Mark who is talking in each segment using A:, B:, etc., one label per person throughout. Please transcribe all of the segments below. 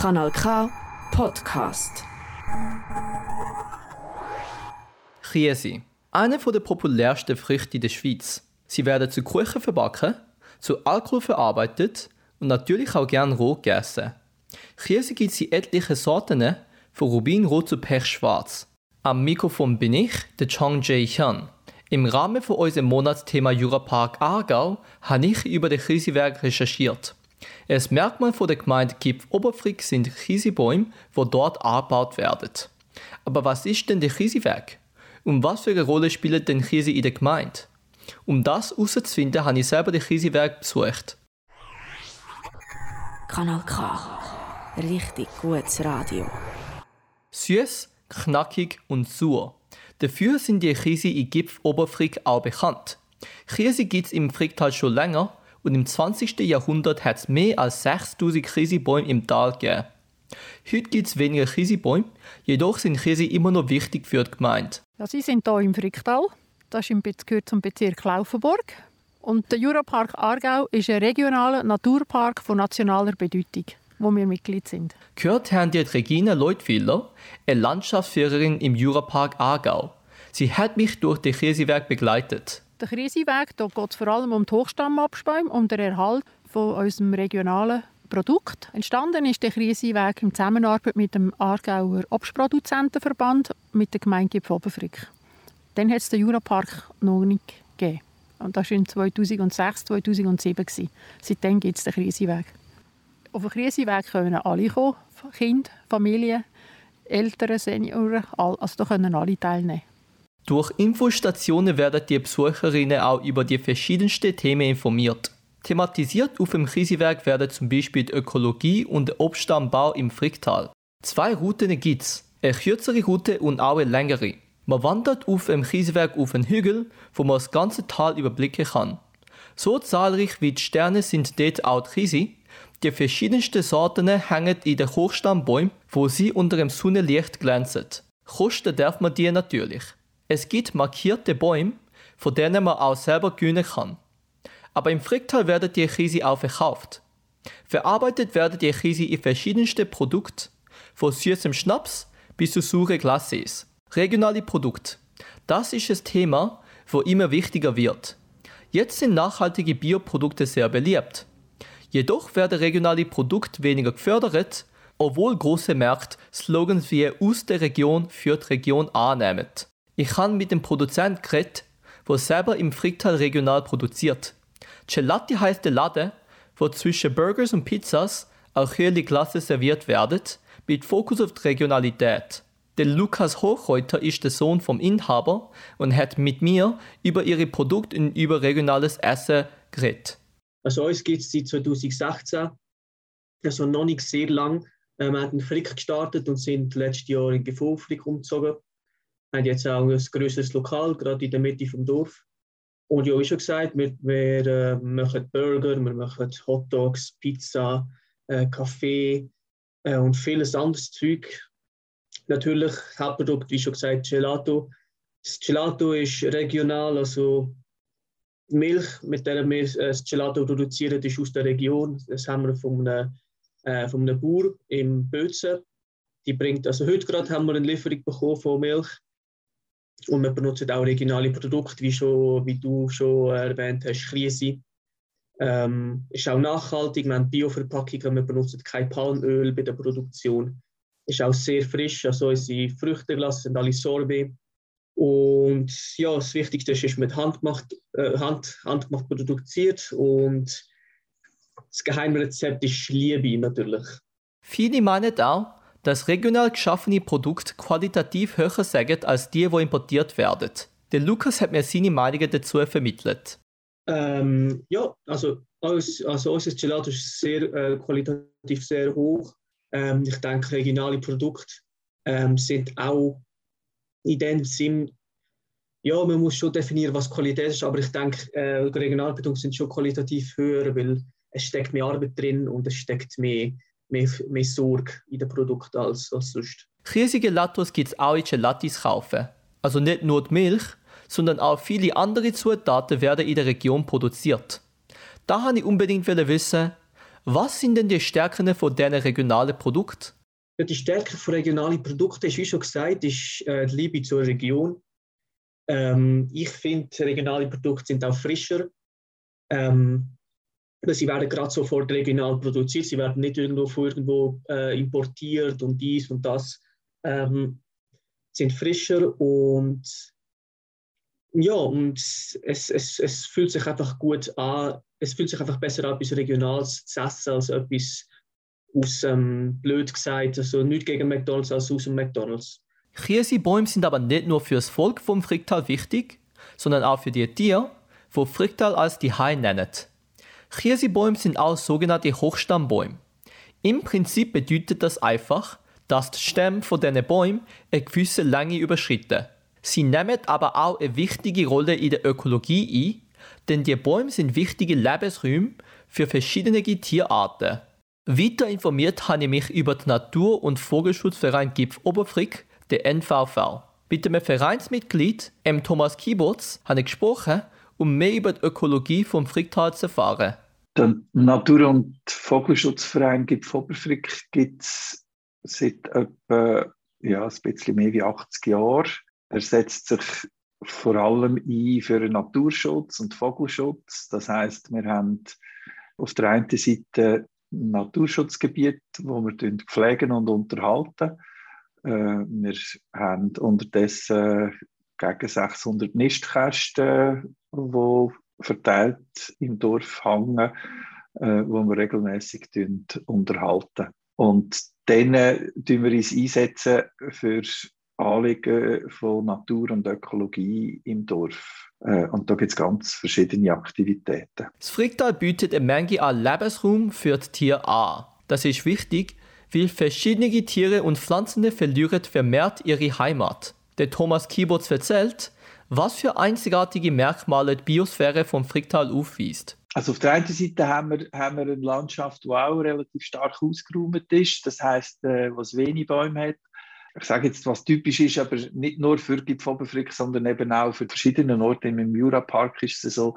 A: Kanal K Podcast.
B: Chiesi. Eine der populärsten Früchte der Schweiz. Sie werden zu Kuchen verbacken, zu Alkohol verarbeitet und natürlich auch gern roh gegessen. Chiesi gibt es in etlichen Sorten, von Rubinrot zu Pechschwarz. Am Mikrofon bin ich, der Chong Jae Hyun. Im Rahmen von unserem Monatsthema Jurapark Aargau habe ich über den Krisewerk recherchiert. Ein Merkmal von der Gemeinde Kipf Oberfrick sind Kiesebäume, die dort angebaut werden. Aber was ist denn der Kiesewerk? Und was für eine Rolle spielt denn Kiese in der Gemeinde? Um das herauszufinden, habe ich selber den Kiesewerk besucht.
A: Kanal K. Richtig gutes Radio.
B: Süß, knackig und sauer. Dafür sind die Kiese in Gipf Oberfrick auch bekannt. Kiese gibt es im Fricktal schon länger und im 20. Jahrhundert hat es mehr als 6000 Kiesebäume im Tal gegeben. Heute gibt es weniger Kiesebäume, jedoch sind Kiese immer noch wichtig für die Gemeinde.
C: Ja, sie sind hier im Fricktal. Das gehört zum Bezirk Laufenburg. Und der Jurapark Aargau ist ein regionaler Naturpark von nationaler Bedeutung, wo wir Mitglied sind.
B: Gehört haben die Regina Leutwiller, eine Landschaftsführerin im Jurapark Aargau. Sie hat mich durch den Kiesewerk begleitet.
C: Der Kriseweg geht es vor allem um die Hochstammabspäume, um den Erhalt von unserem regionalen Produkt. Entstanden ist der Kriseweg in Zusammenarbeit mit dem Aargauer Obstproduzentenverband mit der Gemeinde Oberfrick. Dann hat es den Jurapark noch nicht gegeben. Und das war in 2006, 2007. Seitdem gibt es den Kriseweg. Auf den Kriseweg können alle kommen, Kinder, Familien, Eltern, Senioren, also da können alle teilnehmen.
B: Durch Infostationen werden die Besucherinnen auch über die verschiedensten Themen informiert. Thematisiert auf dem Krisewerk werden zum Beispiel die Ökologie und der Obstanbau im Fricktal. Zwei Routen gibt es, eine kürzere Route und auch eine längere. Man wandert auf dem Krisewerk auf einen Hügel, wo man das ganze Tal überblicken kann. So zahlreich wie die Sterne sind dort auch die Krise. Die verschiedensten Sorten hängen in den Hochstammbäumen, wo sie unter dem Sonnenlicht glänzen. Kosten darf man die natürlich. Es gibt markierte Bäume, von denen man auch selber gewinnen kann. Aber im Fricktal werden die Krise auch verkauft. Verarbeitet werden die Krise in verschiedenste Produkte, von süßem Schnaps bis zu saure Glacis. Regionale Produkte. Das ist ein Thema, wo immer wichtiger wird. Jetzt sind nachhaltige Bioprodukte sehr beliebt. Jedoch werden regionale Produkte weniger gefördert, obwohl große Märkte Slogans wie aus der Region für die Region annehmen. Ich habe mit dem Produzent geredet, der selber im Fricktal regional produziert. Gelati heißt der Laden, wo zwischen Burgers und Pizzas auch höhere Klasse serviert werden, mit Fokus auf die Regionalität. Der Lukas Hochreuter ist der Sohn vom Inhaber und hat mit mir über ihre Produkte und über regionales Essen geredet.
D: Also uns gibt es seit 2016, also noch nicht sehr lang. Ähm, wir haben in Frick gestartet und sind letztes Jahr in Gefofrick umgezogen. Haben jetzt auch ein größeres Lokal, gerade in der Mitte vom Dorf. Und ja, wie schon gesagt, wir, wir äh, machen Burger, wir machen Hotdogs, Pizza, äh, Kaffee äh, und vieles anderes Zeug. Natürlich Hauptprodukt, wie schon gesagt, Gelato. Das Gelato ist regional, also die Milch, mit der wir äh, das Gelato produzieren, ist aus der Region. Das haben wir von einem, äh, von einem Bauer im Bözen. Die bringt, also heute gerade haben wir eine Lieferung bekommen von Milch und wir benutzen auch regionale Produkte, wie, schon, wie du schon erwähnt hast, Krise. Ähm, ist auch nachhaltig, wir haben Bioverpackungen, wir benutzen kein Palmöl bei der Produktion. Ist auch sehr frisch, also unsere Früchteglas sind alle Sorbet. Und ja, das Wichtigste ist, mit handgemacht, äh, Hand, handgemacht produziert und das Geheimrezept ist Liebe natürlich.
B: Viele meinen auch, dass regional geschaffene Produkte qualitativ höher sind als die, die importiert werden. Der Lukas hat mir seine Meinungen dazu vermittelt.
D: Ähm, ja, also, also unser Gelato ist sehr, äh, qualitativ sehr hoch. Ähm, ich denke, regionale Produkte ähm, sind auch in dem Sinn, ja, man muss schon definieren, was Qualität ist, aber ich denke, äh, regionale Produkte sind schon qualitativ höher, weil es steckt mehr Arbeit drin und es steckt mehr mehr, mehr Sorge in den Produkten als, als sonst.
B: Riesige Lattos gibt es auch in Gelatis kaufen. Also nicht nur die Milch, sondern auch viele andere Zutaten werden in der Region produziert. Da wollte ich unbedingt wissen, Was sind denn die Stärken von diesen regionalen Produkten?
D: Ja, die Stärke von regionalen Produkten ist, wie schon gesagt, ist äh, die Liebe zur Region. Ähm, ich finde, regionale Produkte sind auch frischer. Ähm, sie werden gerade sofort regional produziert, sie werden nicht irgendwo von irgendwo äh, importiert und dies und das. Ähm, sind frischer und ja, und es, es, es fühlt sich einfach gut an. Es fühlt sich einfach besser an, etwas Regionales zu essen, als etwas aus, ähm, blöd gesagt, also nicht gegen McDonalds, als aus dem McDonalds.
B: Käsebäume sind aber nicht nur für das Volk vom Fricktal wichtig, sondern auch für die Tiere, wo Fricktal als die Hai nennen. Käsebäume sind auch sogenannte Hochstammbäume. Im Prinzip bedeutet das einfach, dass die Stämme von diesen Bäumen eine gewisse Länge überschritten. Sie nehmen aber auch eine wichtige Rolle in der Ökologie ein, denn die Bäume sind wichtige Lebensräume für verschiedene Tierarten. Weiter informiert habe ich mich über den Natur- und Vogelschutzverein Gipf Oberfrick, der NVV. Mit dem Vereinsmitglied M. Thomas Kieburz habe ich gesprochen, um mehr über die Ökologie vom Fricktal zu erfahren.
E: Der Natur- und Vogelschutzverein Gipf Oberfrick gibt es seit etwa ja, ein bisschen mehr als 80 Jahren. Er setzt sich vor allem ein für den Naturschutz und Vogelschutz. Das heißt, wir haben auf der einen Seite Naturschutzgebiet, wo wir pflegen und unterhalten. Äh, wir haben unterdessen gegen 600 Nistkästen, die verteilt im Dorf hängen, äh, wo wir regelmäßig unterhalten. Und dann tun wir uns einsetzen für Anliegen von Natur und Ökologie im Dorf. Äh, und da gibt es ganz verschiedene Aktivitäten.
B: Das Fricktal bietet eine Menge an Lebensraum für die Tiere an. Das ist wichtig, weil verschiedene Tiere und Pflanzen verlieren vermehrt ihre Heimat. Der Thomas Kieburz erzählt, was für einzigartige Merkmale die Biosphäre vom Fricktal aufweist.
E: Also auf der einen Seite haben wir, haben wir eine Landschaft, die auch relativ stark ausgeräumt ist. Das heißt, äh, was wenig Bäume hat ich sage jetzt, was typisch ist, aber nicht nur für Gipfeloberfrick, sondern eben auch für verschiedene Orte im Jurapark ist es so,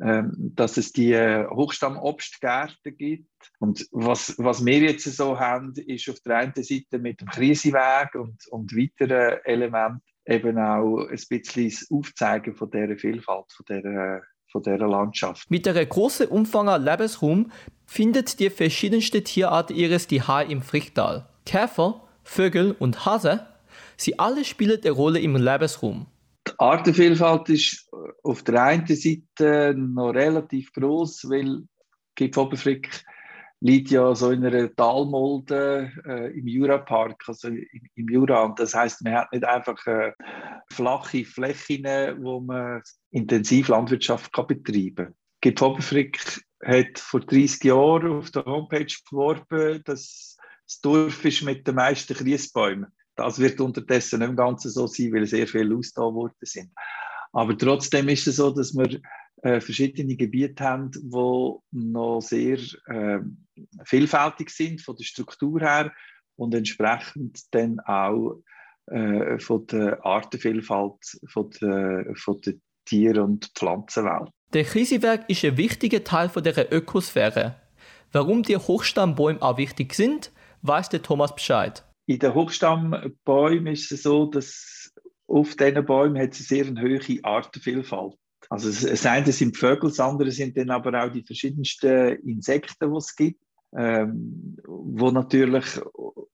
E: ähm, dass es die äh, Hochstammobstgärten gibt. Und was, was wir jetzt so haben, ist auf der einen Seite mit dem Kriseweg und, und weiteren Elementen eben auch ein bisschen das Aufzeigen von dieser Vielfalt, von dieser von dieser Landschaft.
B: Mit einem großen Umfang an Lebensraum findet die verschiedensten Tierarten ihres Zuhause im Fricktal. Käfer, Vögel und Hase, sie alle spielen eine Rolle im Lebensraum.
E: Die Artenvielfalt ist äh, auf der einen Seite noch relativ groß, weil Gipfeloberfrick liegt ja so in einer Talmulde äh, im Jurapark, also im, im, Jura. Und das heißt, man hat nicht einfach äh, flache Flächen, wo man intensiv Landwirtschaft kann betreiben kann. Gipfeloberfrick hat vor 30 Jahren auf der Homepage geworben, dass das Dorf ist mit den meisten Kriesbäumen. Das wird unterdessen im Ganzen so sein, weil sehr viele ausgetan worden sind. Aber trotzdem ist es so, dass wir äh, verschiedene Gebiete haben, die noch sehr äh, vielfältig sind von der Struktur her und entsprechend dann auch äh, von der Artenvielfalt von der, von der Tier- und Pflanzenwelt.
B: Der Krisewerk ist ein wichtiger Teil von der Ökosphäre. Warum die Hochstammbäume auch wichtig sind, weiß der Thomas Bescheid.
E: In den Hochstammbäumen ist es so, dass auf diesen Bäumen hat es eine sehr hohe Artenvielfalt. Also das eine sind Vögel, das andere sind dann aber auch die verschiedensten Insekten, die es gibt, ähm, wo natürlich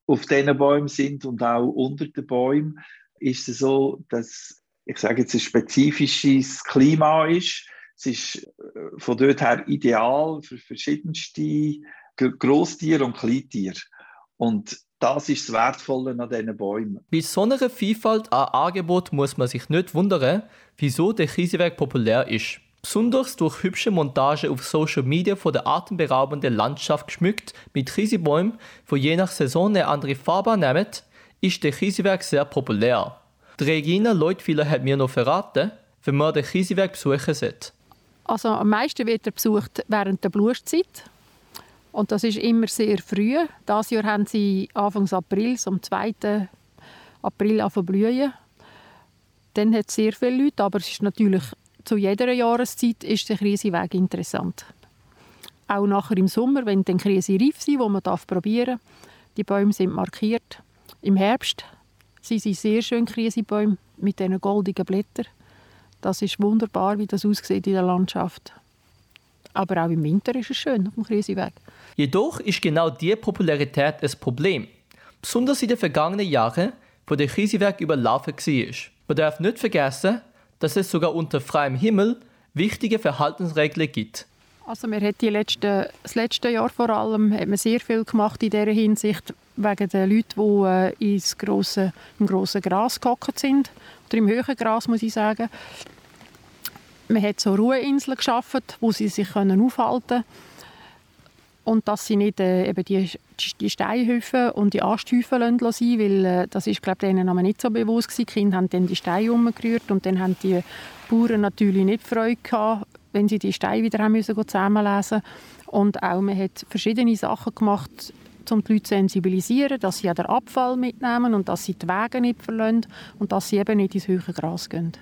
E: auf diesen Bäumen sind und auch unter den Bäumen ist es so, dass ich sage jetzt ein spezifisches Klima ist. Es ist äh, von dort her ideal für verschiedenste Großtiere und Kleintiere. Und das ist das Wertvolle an diesen Bäumen.
B: Bei so einer Vielfalt an Angebot muss man sich nicht wundern, wieso der Krisewerk populär ist. Besonders durch hübsche Montage auf Social Media von der atemberaubenden Landschaft geschmückt mit Krisebäumen, die je nach Saison eine andere Farbe nehmen, ist der Krisewerk sehr populär. Die Regina Leutwiler hat mir noch verraten, wenn man den Krisewerk besuchen sollte.
C: Also am meisten wird er besucht während der Blutzeit. Und das ist immer sehr früh. Das Jahr haben sie Anfang April, so am 2. April blühen. Dann hat es sehr viele Leute, aber es ist natürlich zu jeder Jahreszeit ist der Kriseweg interessant. auch nachher im Sommer, wenn die Krise reif sind, wo man probieren darf. Die Bäume sind markiert. Im Herbst sind sie sehr schön Krisebäume mit diesen goldigen Blättern. Das ist wunderbar, wie das aussieht in der Landschaft. Aber auch im Winter ist es schön auf dem Kriseweg.
B: Jedoch ist genau diese Popularität ein Problem. Besonders in den vergangenen Jahren, wo der Krisewerk überlaufen war. Man darf nicht vergessen, dass es sogar unter freiem Himmel wichtige Verhaltensregeln gibt.
C: Also wir hat die letzten, das letzte Jahr vor allem hat man sehr viel gemacht in dieser Hinsicht wegen den Leuten, die äh, ins grosse, im grossen Gras gehockt sind. Oder im höheren Gras, muss ich sagen. Man hat so Ruheinseln geschaffen, wo sie sich aufhalten können. Und dass sie nicht äh, eben die, die Steinhöfe und die Asthäufen sein lassen, weil äh, das ist glaube denen aber nicht so bewusst gewesen. Die Kinder haben dann die Steine umgerührt und dann haben die Bauern natürlich nicht Freude gehabt, wenn sie die Steine wieder haben müssen zusammenlesen und auch man hat verschiedene Sachen gemacht, um die Leute zu sensibilisieren, dass sie auch den Abfall mitnehmen und dass sie die Wege nicht verlassen und dass sie eben nicht ins höhere Gras gehen.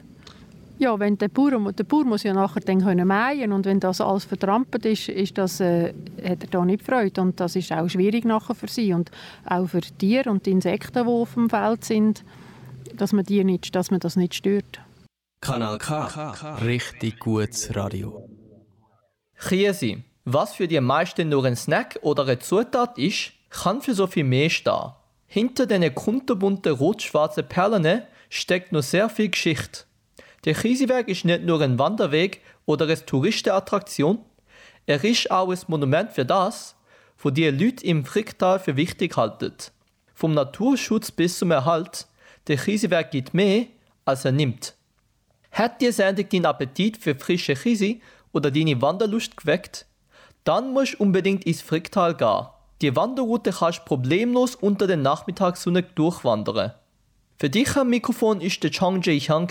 C: Ja, wenn der Bauer, der Bauer muss ja nachher dann können mähen und wenn das alles vertrampelt ist, ist das, äh, hat er da nicht Freude und das ist auch schwierig nachher für sie und auch für die Tiere und die Insekten, die auf dem Feld sind, dass man, die nicht, dass man das nicht stört.
F: Kanal K. Richtig gutes Radio.
B: Käse, was für die meisten nur ein Snack oder eine Zutat ist, kann für so viel mehr stehen. Hinter den kunterbunten rot-schwarzen Perlen steckt noch sehr viel Geschichte. Der Kriseberg ist nicht nur ein Wanderweg oder eine Touristenattraktion, er ist auch ein Monument für das, wo die Leute im Fricktal für wichtig halten. Vom Naturschutz bis zum Erhalt, der Kriseberg gibt mehr, als er nimmt. Hat die Sendung deinen Appetit für frische Krise oder deine Wanderlust geweckt? Dann musst du unbedingt ins Fricktal gehen. Die Wanderroute kannst du problemlos unter der Nachmittagssonne durchwandern. Für dich am Mikrofon ist der Chang Jae Hyang.